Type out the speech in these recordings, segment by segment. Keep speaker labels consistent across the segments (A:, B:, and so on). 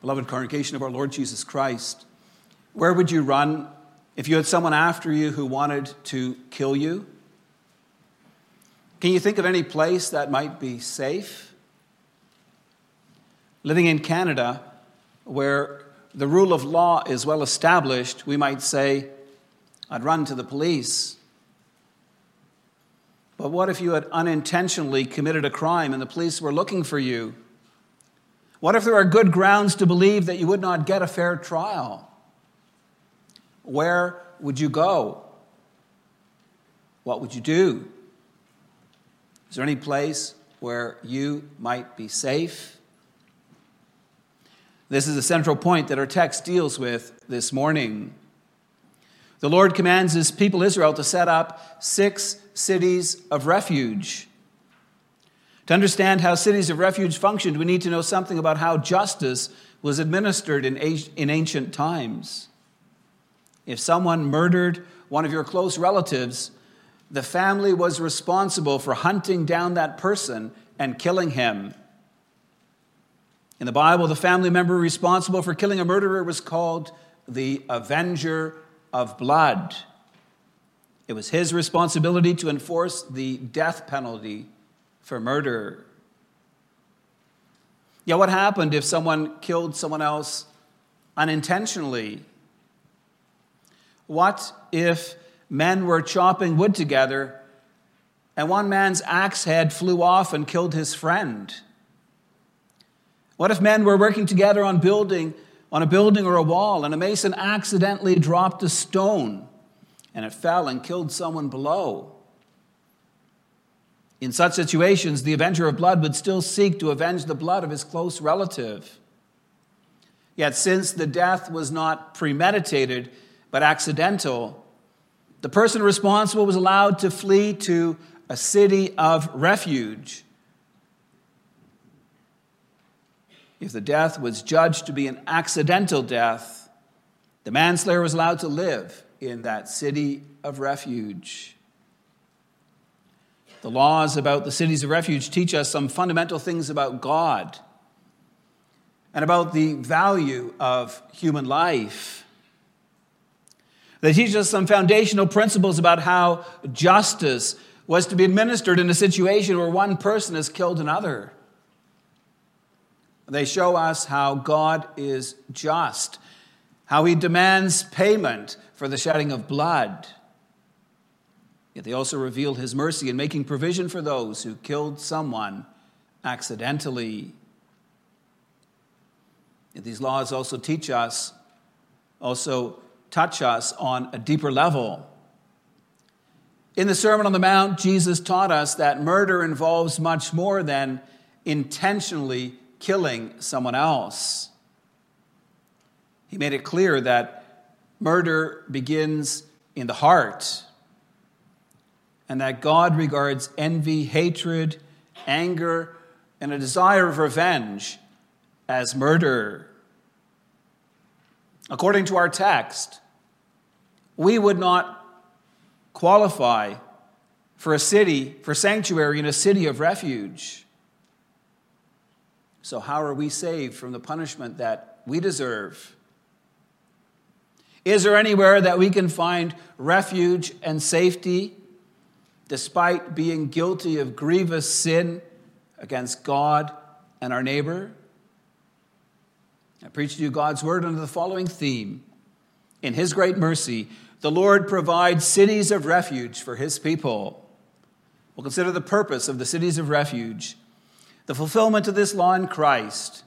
A: Beloved congregation of our Lord Jesus Christ, where would you run if you had someone after you who wanted to kill you? Can you think of any place that might be safe? Living in Canada, where the rule of law is well established, we might say, I'd run to the police. But what if you had unintentionally committed a crime and the police were looking for you? What if there are good grounds to believe that you would not get a fair trial? Where would you go? What would you do? Is there any place where you might be safe? This is a central point that our text deals with this morning. The Lord commands his people Israel to set up six cities of refuge. To understand how cities of refuge functioned, we need to know something about how justice was administered in, in ancient times. If someone murdered one of your close relatives, the family was responsible for hunting down that person and killing him. In the Bible, the family member responsible for killing a murderer was called the avenger of blood. It was his responsibility to enforce the death penalty for murder. Yeah, what happened if someone killed someone else unintentionally? What if men were chopping wood together and one man's axe head flew off and killed his friend? What if men were working together on building on a building or a wall and a mason accidentally dropped a stone and it fell and killed someone below? In such situations, the avenger of blood would still seek to avenge the blood of his close relative. Yet, since the death was not premeditated but accidental, the person responsible was allowed to flee to a city of refuge. If the death was judged to be an accidental death, the manslayer was allowed to live in that city of refuge. The laws about the cities of refuge teach us some fundamental things about God and about the value of human life. They teach us some foundational principles about how justice was to be administered in a situation where one person has killed another. They show us how God is just, how he demands payment for the shedding of blood. Yet they also reveal his mercy in making provision for those who killed someone accidentally. Yet these laws also teach us, also touch us on a deeper level. In the Sermon on the Mount, Jesus taught us that murder involves much more than intentionally killing someone else. He made it clear that murder begins in the heart and that God regards envy, hatred, anger, and a desire of revenge as murder. According to our text, we would not qualify for a city, for sanctuary in a city of refuge. So, how are we saved from the punishment that we deserve? Is there anywhere that we can find refuge and safety despite being guilty of grievous sin against God and our neighbor? I preach to you God's word under the following theme In His great mercy, the Lord provides cities of refuge for His people. We'll consider the purpose of the cities of refuge, the fulfillment of this law in Christ,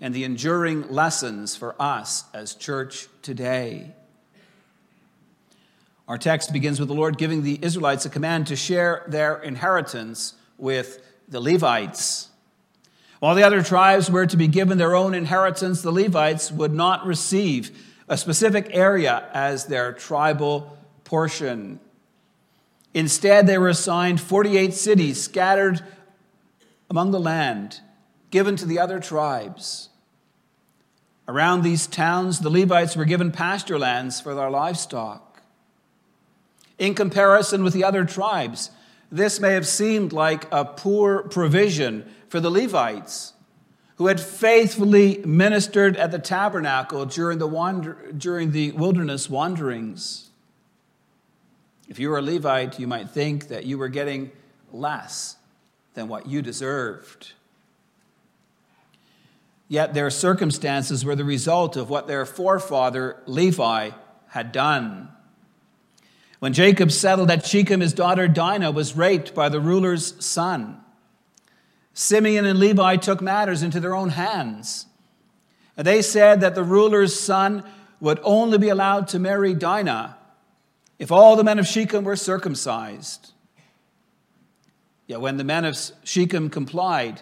A: and the enduring lessons for us as church today. Our text begins with the Lord giving the Israelites a command to share their inheritance with the Levites. While the other tribes were to be given their own inheritance, the Levites would not receive a specific area as their tribal portion. Instead, they were assigned 48 cities scattered among the land, given to the other tribes. Around these towns, the Levites were given pasture lands for their livestock. In comparison with the other tribes, this may have seemed like a poor provision for the Levites, who had faithfully ministered at the tabernacle during the, wander, during the wilderness wanderings. If you were a Levite, you might think that you were getting less than what you deserved. Yet their circumstances were the result of what their forefather Levi had done. When Jacob settled at Shechem, his daughter Dinah was raped by the ruler's son. Simeon and Levi took matters into their own hands. And they said that the ruler's son would only be allowed to marry Dinah if all the men of Shechem were circumcised. Yet when the men of Shechem complied,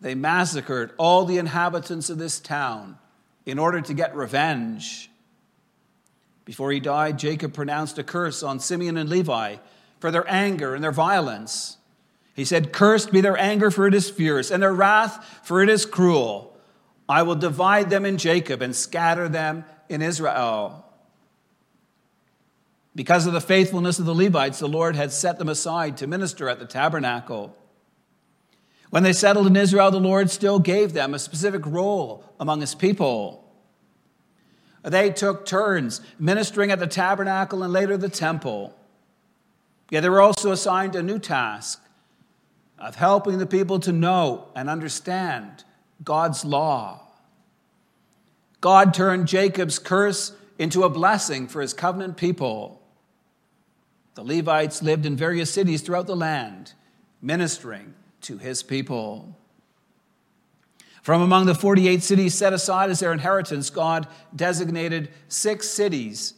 A: they massacred all the inhabitants of this town in order to get revenge. Before he died, Jacob pronounced a curse on Simeon and Levi for their anger and their violence. He said, Cursed be their anger, for it is fierce, and their wrath, for it is cruel. I will divide them in Jacob and scatter them in Israel. Because of the faithfulness of the Levites, the Lord had set them aside to minister at the tabernacle. When they settled in Israel, the Lord still gave them a specific role among his people. They took turns ministering at the tabernacle and later the temple. Yet they were also assigned a new task of helping the people to know and understand God's law. God turned Jacob's curse into a blessing for his covenant people. The Levites lived in various cities throughout the land, ministering to his people. From among the 48 cities set aside as their inheritance, God designated six cities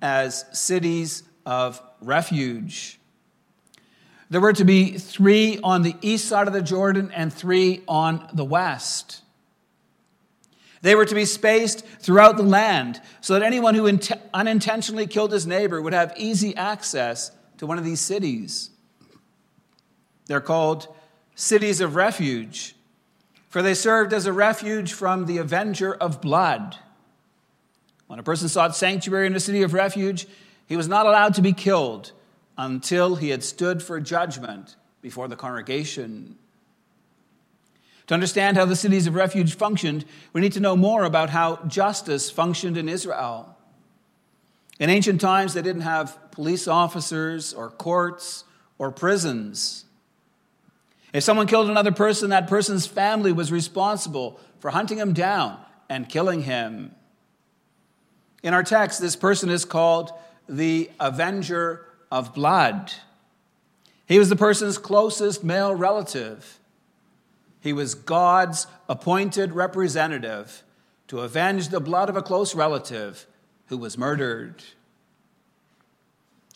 A: as cities of refuge. There were to be three on the east side of the Jordan and three on the west. They were to be spaced throughout the land so that anyone who unintentionally killed his neighbor would have easy access to one of these cities. They're called cities of refuge, for they served as a refuge from the avenger of blood. When a person sought sanctuary in a city of refuge, he was not allowed to be killed until he had stood for judgment before the congregation. To understand how the cities of refuge functioned, we need to know more about how justice functioned in Israel. In ancient times, they didn't have police officers or courts or prisons. If someone killed another person, that person's family was responsible for hunting him down and killing him. In our text, this person is called the avenger of blood. He was the person's closest male relative. He was God's appointed representative to avenge the blood of a close relative who was murdered.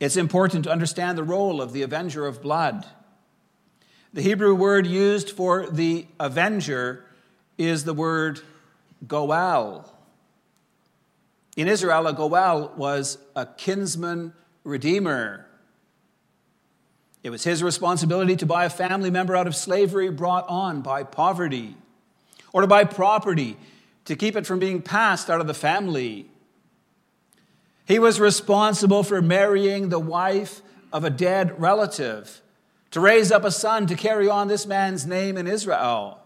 A: It's important to understand the role of the avenger of blood. The Hebrew word used for the avenger is the word goel. In Israel, a goel was a kinsman redeemer. It was his responsibility to buy a family member out of slavery brought on by poverty, or to buy property to keep it from being passed out of the family. He was responsible for marrying the wife of a dead relative, to raise up a son to carry on this man's name in Israel.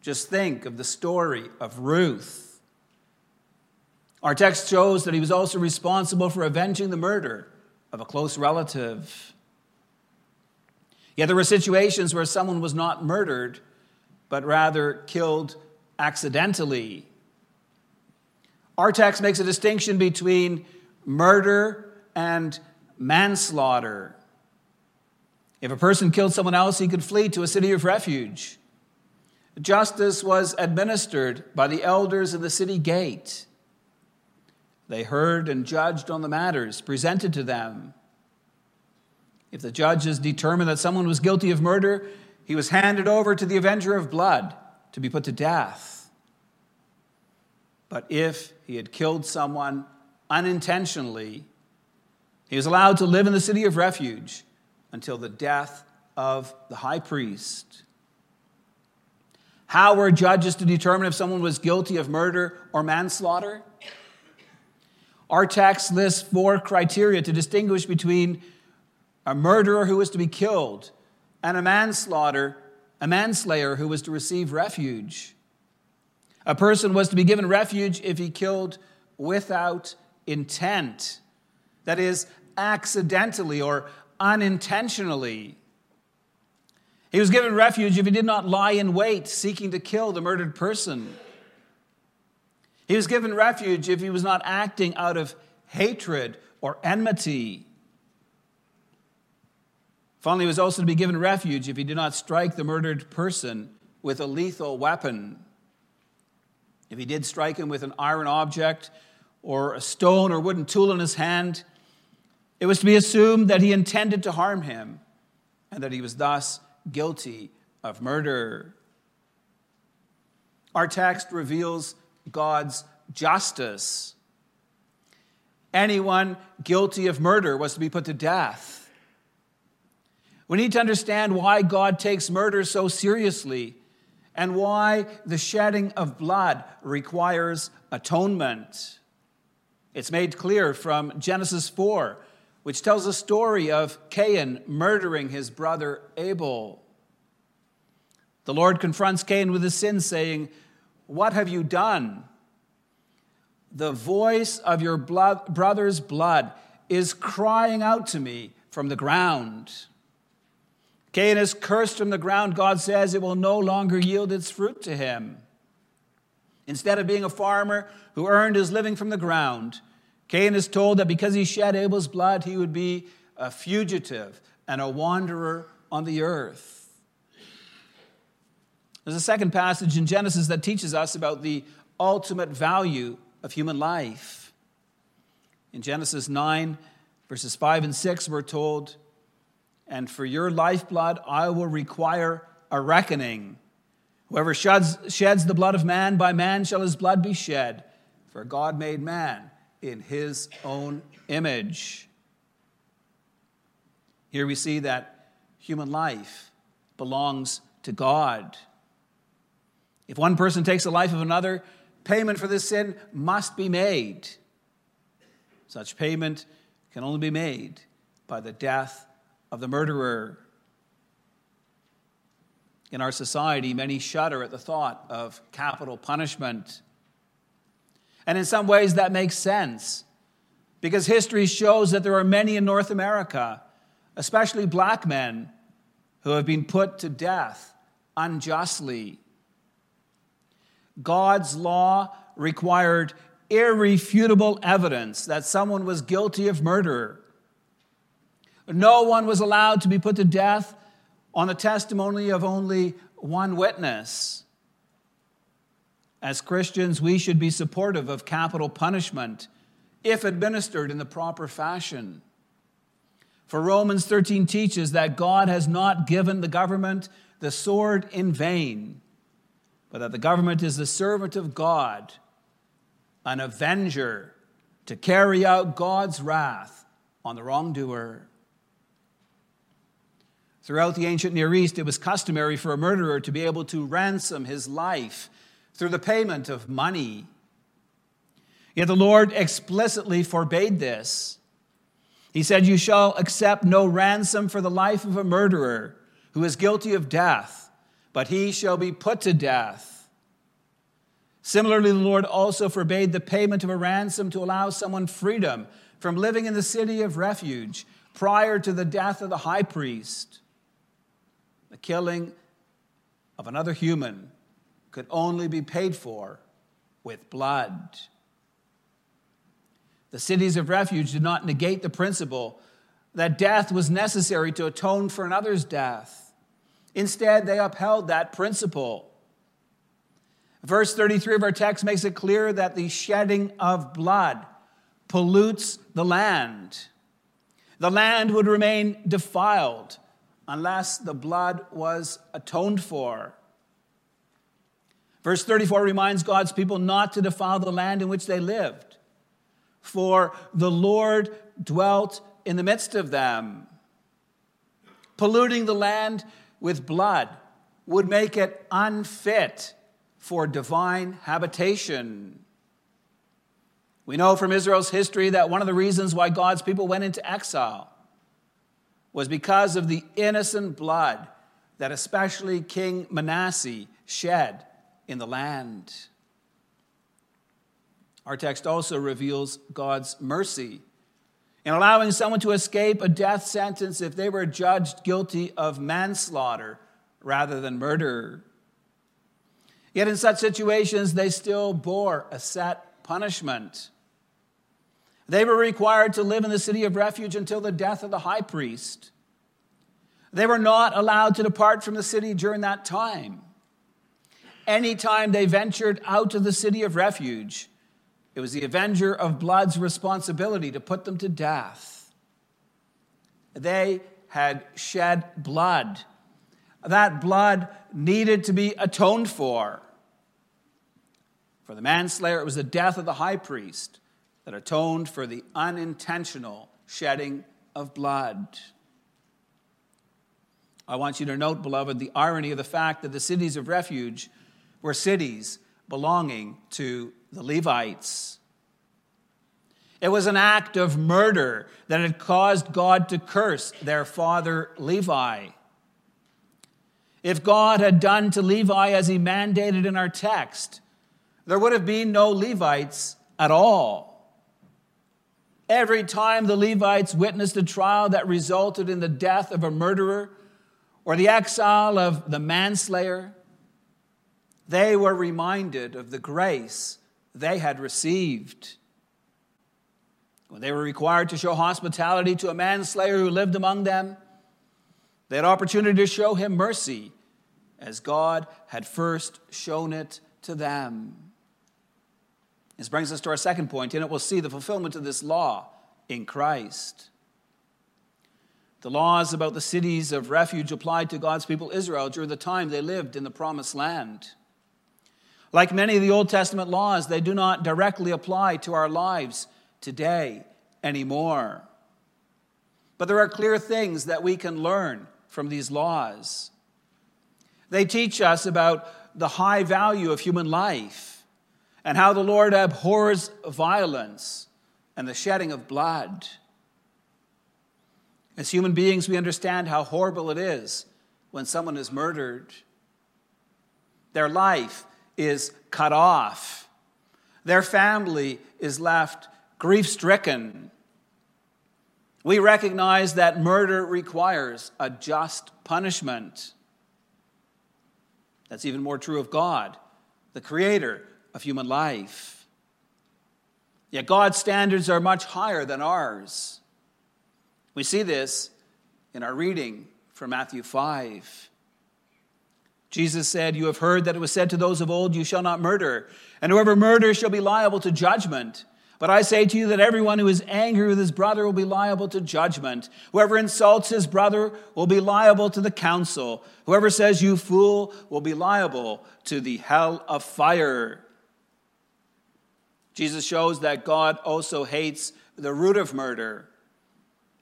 A: Just think of the story of Ruth. Our text shows that he was also responsible for avenging the murder of a close relative. Yet there were situations where someone was not murdered, but rather killed accidentally. Our text makes a distinction between murder and manslaughter. If a person killed someone else, he could flee to a city of refuge. Justice was administered by the elders in the city gate. They heard and judged on the matters presented to them. If the judges determined that someone was guilty of murder, he was handed over to the avenger of blood to be put to death. But if he had killed someone unintentionally, he was allowed to live in the city of refuge until the death of the high priest. How were judges to determine if someone was guilty of murder or manslaughter? Our text lists four criteria to distinguish between a murderer who was to be killed, and a manslaughter, a manslayer who was to receive refuge. A person was to be given refuge if he killed without intent, that is, accidentally or unintentionally. He was given refuge if he did not lie in wait seeking to kill the murdered person. He was given refuge if he was not acting out of hatred or enmity. Finally, he was also to be given refuge if he did not strike the murdered person with a lethal weapon. If he did strike him with an iron object or a stone or wooden tool in his hand, it was to be assumed that he intended to harm him and that he was thus guilty of murder. Our text reveals God's justice. Anyone guilty of murder was to be put to death. We need to understand why God takes murder so seriously and why the shedding of blood requires atonement. It's made clear from Genesis 4, which tells a story of Cain murdering his brother Abel. The Lord confronts Cain with his sin, saying, What have you done? The voice of your blood, brother's blood is crying out to me from the ground. Cain is cursed from the ground. God says it will no longer yield its fruit to him. Instead of being a farmer who earned his living from the ground, Cain is told that because he shed Abel's blood, he would be a fugitive and a wanderer on the earth. There's a second passage in Genesis that teaches us about the ultimate value of human life. In Genesis 9, verses 5 and 6, we're told, and for your lifeblood I will require a reckoning. Whoever sheds, sheds the blood of man, by man shall his blood be shed. For God made man in his own image. Here we see that human life belongs to God. If one person takes the life of another, payment for this sin must be made. Such payment can only be made by the death of the murderer. In our society, many shudder at the thought of capital punishment. And in some ways, that makes sense because history shows that there are many in North America, especially black men, who have been put to death unjustly. God's law required irrefutable evidence that someone was guilty of murder. No one was allowed to be put to death on the testimony of only one witness. As Christians, we should be supportive of capital punishment if administered in the proper fashion. For Romans 13 teaches that God has not given the government the sword in vain, but that the government is the servant of God, an avenger to carry out God's wrath on the wrongdoer. Throughout the ancient Near East, it was customary for a murderer to be able to ransom his life through the payment of money. Yet the Lord explicitly forbade this. He said, You shall accept no ransom for the life of a murderer who is guilty of death, but he shall be put to death. Similarly, the Lord also forbade the payment of a ransom to allow someone freedom from living in the city of refuge prior to the death of the high priest. The killing of another human could only be paid for with blood. The cities of refuge did not negate the principle that death was necessary to atone for another's death. Instead, they upheld that principle. Verse 33 of our text makes it clear that the shedding of blood pollutes the land. The land would remain defiled unless the blood was atoned for. Verse 34 reminds God's people not to defile the land in which they lived, for the Lord dwelt in the midst of them. Polluting the land with blood would make it unfit for divine habitation. We know from Israel's history that one of the reasons why God's people went into exile was because of the innocent blood that especially King Manasseh shed in the land. Our text also reveals God's mercy in allowing someone to escape a death sentence if they were judged guilty of manslaughter rather than murder. Yet in such situations, they still bore a set punishment. They were required to live in the city of refuge until the death of the high priest. They were not allowed to depart from the city during that time. Anytime they ventured out of the city of refuge, it was the avenger of blood's responsibility to put them to death. They had shed blood. That blood needed to be atoned for. For the manslayer, it was the death of the high priest that atoned for the unintentional shedding of blood. I want you to note, beloved, the irony of the fact that the cities of refuge were cities belonging to the Levites. It was an act of murder that had caused God to curse their father Levi. If God had done to Levi as he mandated in our text, there would have been no Levites at all. Every time the Levites witnessed a trial that resulted in the death of a murderer or the exile of the manslayer, they were reminded of the grace they had received. When they were required to show hospitality to a manslayer who lived among them, they had opportunity to show him mercy as God had first shown it to them. This brings us to our second point, and it will see the fulfillment of this law in Christ. The laws about the cities of refuge applied to God's people Israel during the time they lived in the promised land. Like many of the Old Testament laws, they do not directly apply to our lives today anymore. But there are clear things that we can learn from these laws. They teach us about the high value of human life and how the Lord abhors violence and the shedding of blood. As human beings, we understand how horrible it is when someone is murdered. Their life is cut off, their family is left grief stricken. We recognize that murder requires a just punishment. That's even more true of God, the creator of human life. Yet God's standards are much higher than ours. We see this in our reading from Matthew 5. Jesus said, You have heard that it was said to those of old, You shall not murder, and whoever murders shall be liable to judgment. But I say to you that everyone who is angry with his brother will be liable to judgment. Whoever insults his brother will be liable to the council. Whoever says, You fool, will be liable to the hell of fire. Jesus shows that God also hates the root of murder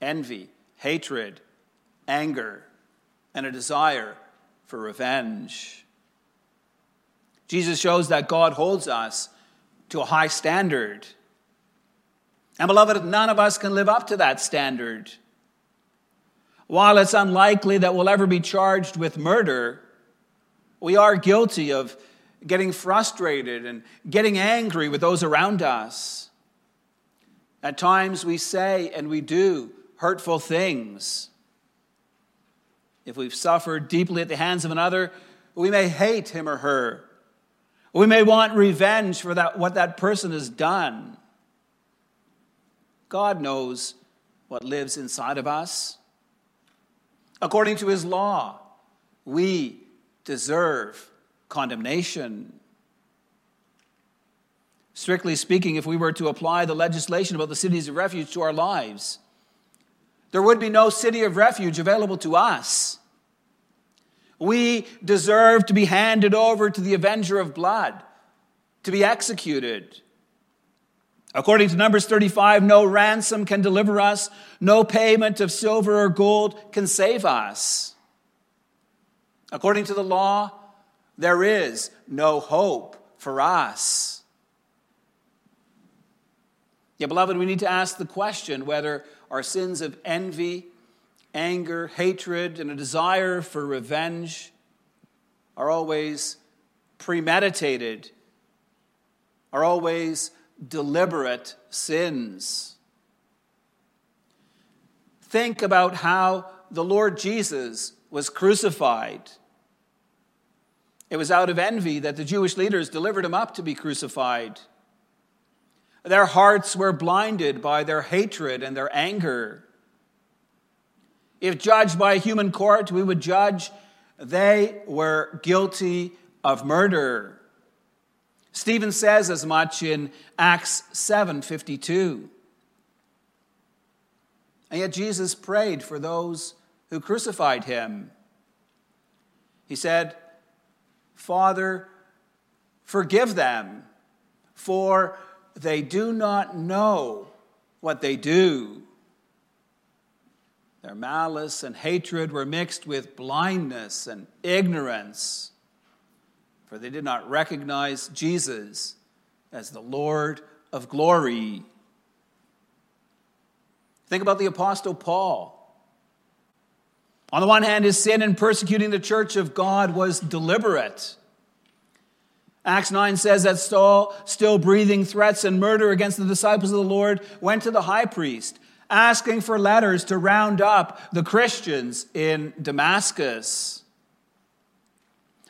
A: envy, hatred, anger, and a desire for revenge. Jesus shows that God holds us to a high standard. And, beloved, none of us can live up to that standard. While it's unlikely that we'll ever be charged with murder, we are guilty of getting frustrated and getting angry with those around us. At times we say and we do hurtful things. If we've suffered deeply at the hands of another, we may hate him or her. We may want revenge for that, what that person has done. God knows what lives inside of us. According to his law, we deserve condemnation. Strictly speaking, if we were to apply the legislation about the cities of refuge to our lives, there would be no city of refuge available to us. We deserve to be handed over to the avenger of blood, to be executed. According to Numbers 35, no ransom can deliver us, no payment of silver or gold can save us. According to the law, there is no hope for us. Yeah, beloved, we need to ask the question whether our sins of envy, anger, hatred, and a desire for revenge are always premeditated, are always deliberate sins. Think about how the Lord Jesus was crucified. It was out of envy that the Jewish leaders delivered him up to be crucified. Their hearts were blinded by their hatred and their anger. If judged by a human court, we would judge they were guilty of murder. Stephen says as much in Acts 7:52. And yet Jesus prayed for those who crucified him. He said, "Father, forgive them, for they do not know what they do." Their malice and hatred were mixed with blindness and ignorance, for they did not recognize Jesus as the Lord of glory. Think about the Apostle Paul. On the one hand, his sin in persecuting the church of God was deliberate. Acts 9 says that Saul, still breathing threats and murder against the disciples of the Lord, went to the high priest asking for letters to round up the Christians in Damascus.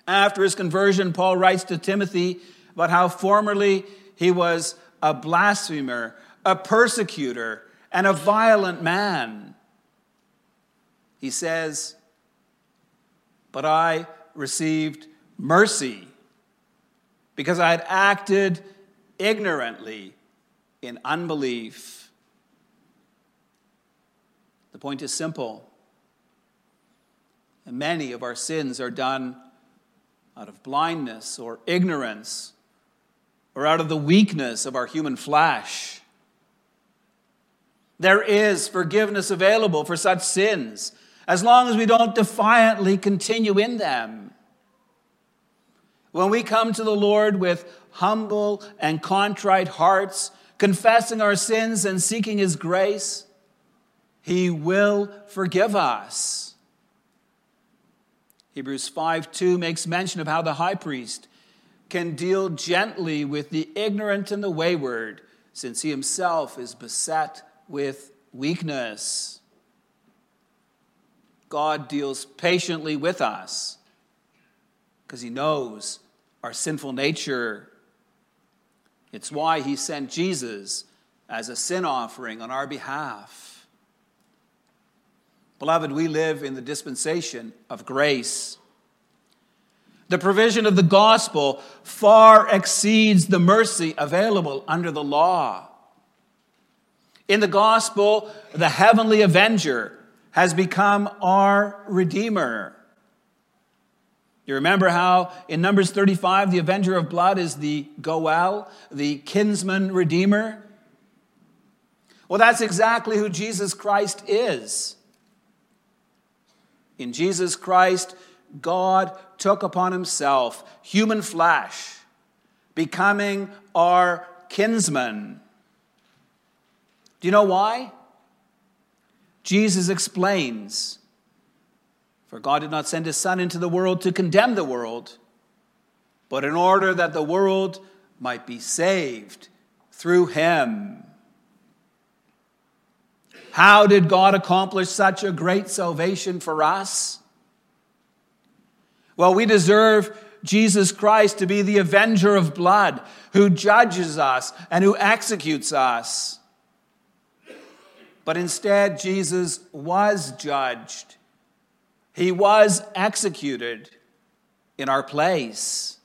A: After his conversion, Paul writes to Timothy about how formerly he was a blasphemer, a persecutor, and a violent man. He says, But I received mercy because I had acted ignorantly in unbelief. The point is simple. Many of our sins are done out of blindness or ignorance or out of the weakness of our human flesh. There is forgiveness available for such sins as long as we don't defiantly continue in them. When we come to the Lord with humble and contrite hearts, confessing our sins and seeking His grace, he will forgive us. Hebrews 5 2 makes mention of how the high priest can deal gently with the ignorant and the wayward, since he himself is beset with weakness. God deals patiently with us because he knows our sinful nature. It's why he sent Jesus as a sin offering on our behalf. Beloved, we live in the dispensation of grace. The provision of the gospel far exceeds the mercy available under the law. In the gospel, the heavenly avenger has become our redeemer. You remember how in Numbers 35, the avenger of blood is the Goel, the kinsman redeemer? Well, that's exactly who Jesus Christ is. In Jesus Christ, God took upon himself human flesh, becoming our kinsman. Do you know why? Jesus explains For God did not send his Son into the world to condemn the world, but in order that the world might be saved through him. How did God accomplish such a great salvation for us? Well, we deserve Jesus Christ to be the avenger of blood who judges us and who executes us. But instead, Jesus was judged, he was executed in our place.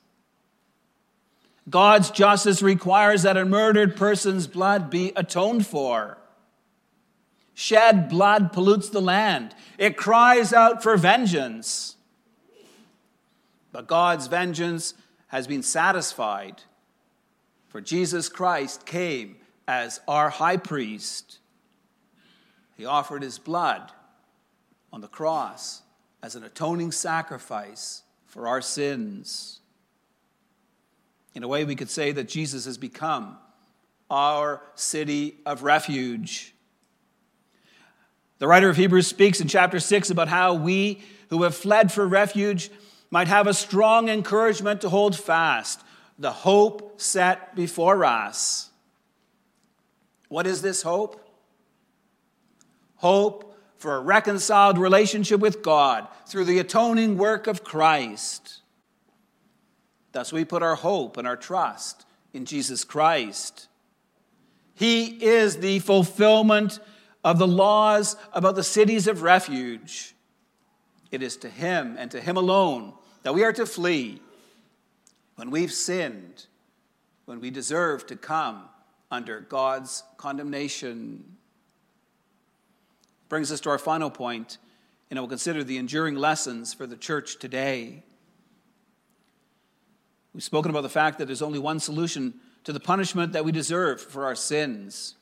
A: God's justice requires that a murdered person's blood be atoned for. Shed blood pollutes the land. It cries out for vengeance. But God's vengeance has been satisfied, for Jesus Christ came as our high priest. He offered his blood on the cross as an atoning sacrifice for our sins. In a way, we could say that Jesus has become our city of refuge. The writer of Hebrews speaks in chapter 6 about how we who have fled for refuge might have a strong encouragement to hold fast the hope set before us. What is this hope? Hope for a reconciled relationship with God through the atoning work of Christ. Thus, we put our hope and our trust in Jesus Christ. He is the fulfillment of the laws about the cities of refuge. It is to Him and to Him alone that we are to flee when we've sinned, when we deserve to come under God's condemnation. Brings us to our final point, and I will consider the enduring lessons for the church today. We've spoken about the fact that there's only one solution to the punishment that we deserve for our sins.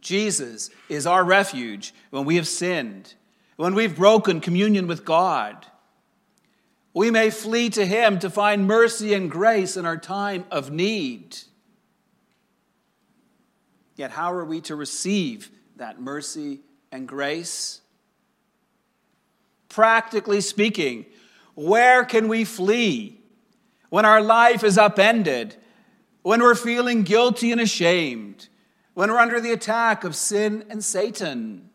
A: Jesus is our refuge when we have sinned, when we've broken communion with God. We may flee to Him to find mercy and grace in our time of need. Yet, how are we to receive that mercy and grace? Practically speaking, where can we flee when our life is upended, when we're feeling guilty and ashamed, when we're under the attack of sin and Satan?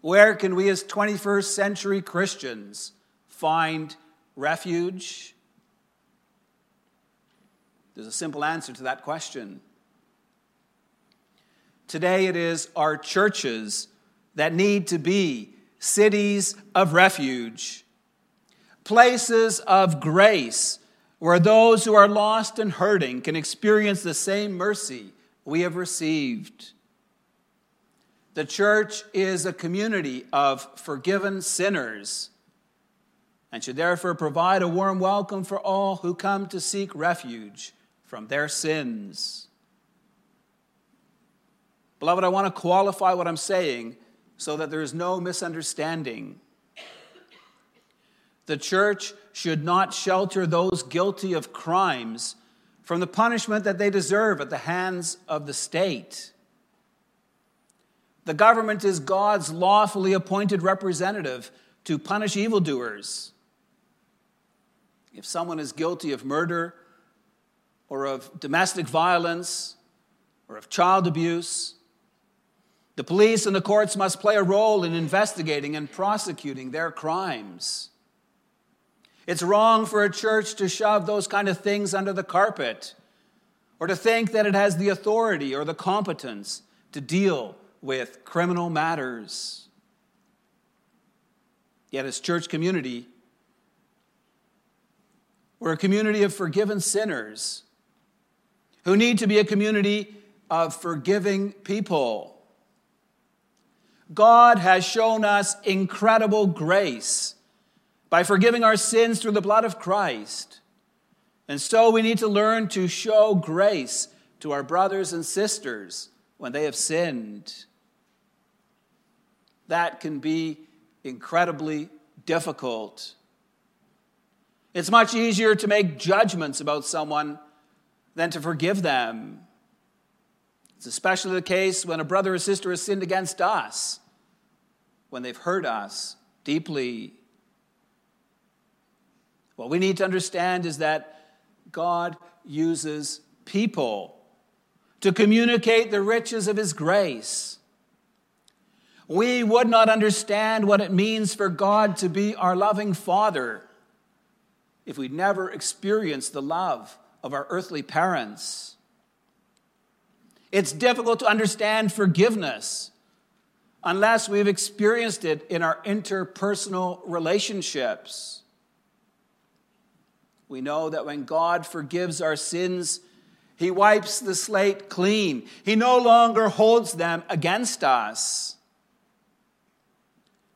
A: Where can we, as 21st century Christians, find refuge? There's a simple answer to that question. Today, it is our churches that need to be cities of refuge places of grace where those who are lost and hurting can experience the same mercy we have received. The church is a community of forgiven sinners and should therefore provide a warm welcome for all who come to seek refuge from their sins. Beloved, I want to qualify what I'm saying so that there is no misunderstanding. The church should not shelter those guilty of crimes from the punishment that they deserve at the hands of the state. The government is God's lawfully appointed representative to punish evildoers. If someone is guilty of murder or of domestic violence or of child abuse, the police and the courts must play a role in investigating and prosecuting their crimes. It's wrong for a church to shove those kind of things under the carpet or to think that it has the authority or the competence to deal with criminal matters. Yet, as church community, we're a community of forgiven sinners who need to be a community of forgiving people. God has shown us incredible grace by forgiving our sins through the blood of Christ. And so we need to learn to show grace to our brothers and sisters when they have sinned. That can be incredibly difficult. It's much easier to make judgments about someone than to forgive them. It's especially the case when a brother or sister has sinned against us, when they've hurt us deeply. What we need to understand is that God uses people to communicate the riches of His grace. We would not understand what it means for God to be our loving Father if we'd never experienced the love of our earthly parents. It's difficult to understand forgiveness unless we've experienced it in our interpersonal relationships. We know that when God forgives our sins, He wipes the slate clean. He no longer holds them against us.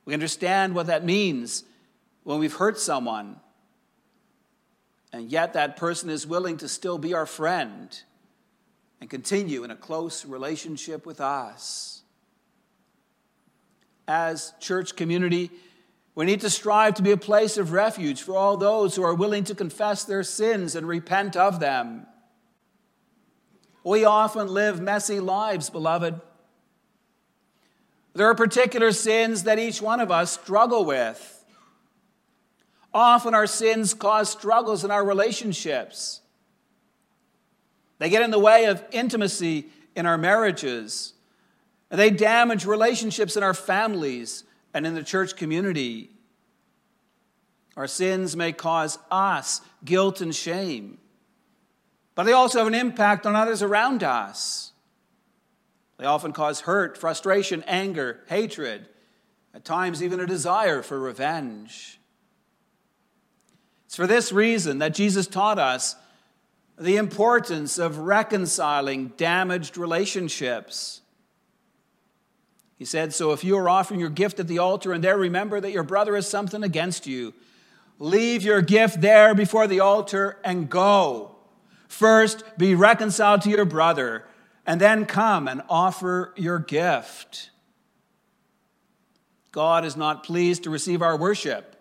A: We understand what that means when we've hurt someone, and yet that person is willing to still be our friend and continue in a close relationship with us. As church community, we need to strive to be a place of refuge for all those who are willing to confess their sins and repent of them. We often live messy lives, beloved. There are particular sins that each one of us struggle with. Often our sins cause struggles in our relationships. They get in the way of intimacy in our marriages. They damage relationships in our families and in the church community. Our sins may cause us guilt and shame, but they also have an impact on others around us. They often cause hurt, frustration, anger, hatred, at times even a desire for revenge. It's for this reason that Jesus taught us the importance of reconciling damaged relationships. He said, So if you are offering your gift at the altar and there remember that your brother has something against you, leave your gift there before the altar and go. First, be reconciled to your brother, and then come and offer your gift. God is not pleased to receive our worship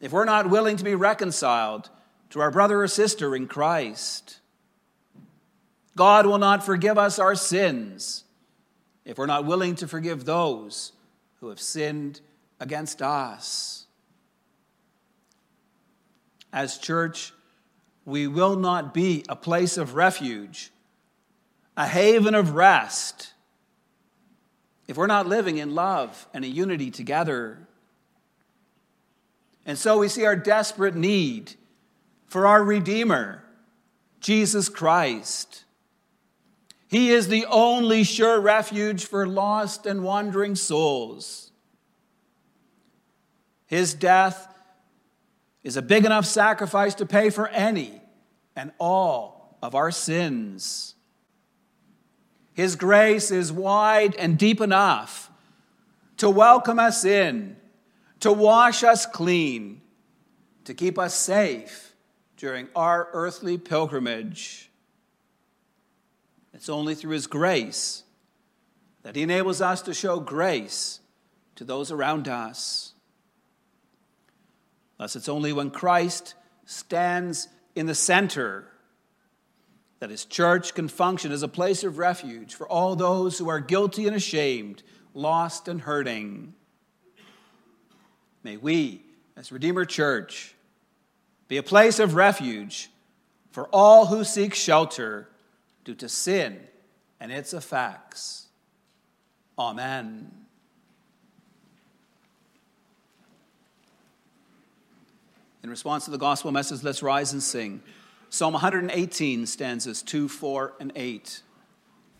A: if we're not willing to be reconciled to our brother or sister in Christ. God will not forgive us our sins if we're not willing to forgive those who have sinned against us. As church, we will not be a place of refuge, a haven of rest, if we're not living in love and in unity together. And so we see our desperate need for our Redeemer, Jesus Christ. He is the only sure refuge for lost and wandering souls. His death is a big enough sacrifice to pay for any and all of our sins. His grace is wide and deep enough to welcome us in, to wash us clean, to keep us safe during our earthly pilgrimage. It's only through His grace that He enables us to show grace to those around us. Thus, it's only when Christ stands in the center that his church can function as a place of refuge for all those who are guilty and ashamed, lost and hurting. May we, as Redeemer Church, be a place of refuge for all who seek shelter due to sin and its effects. Amen. In response to the gospel message, let's rise and sing. Psalm 118, stanzas 2, 4, and 8.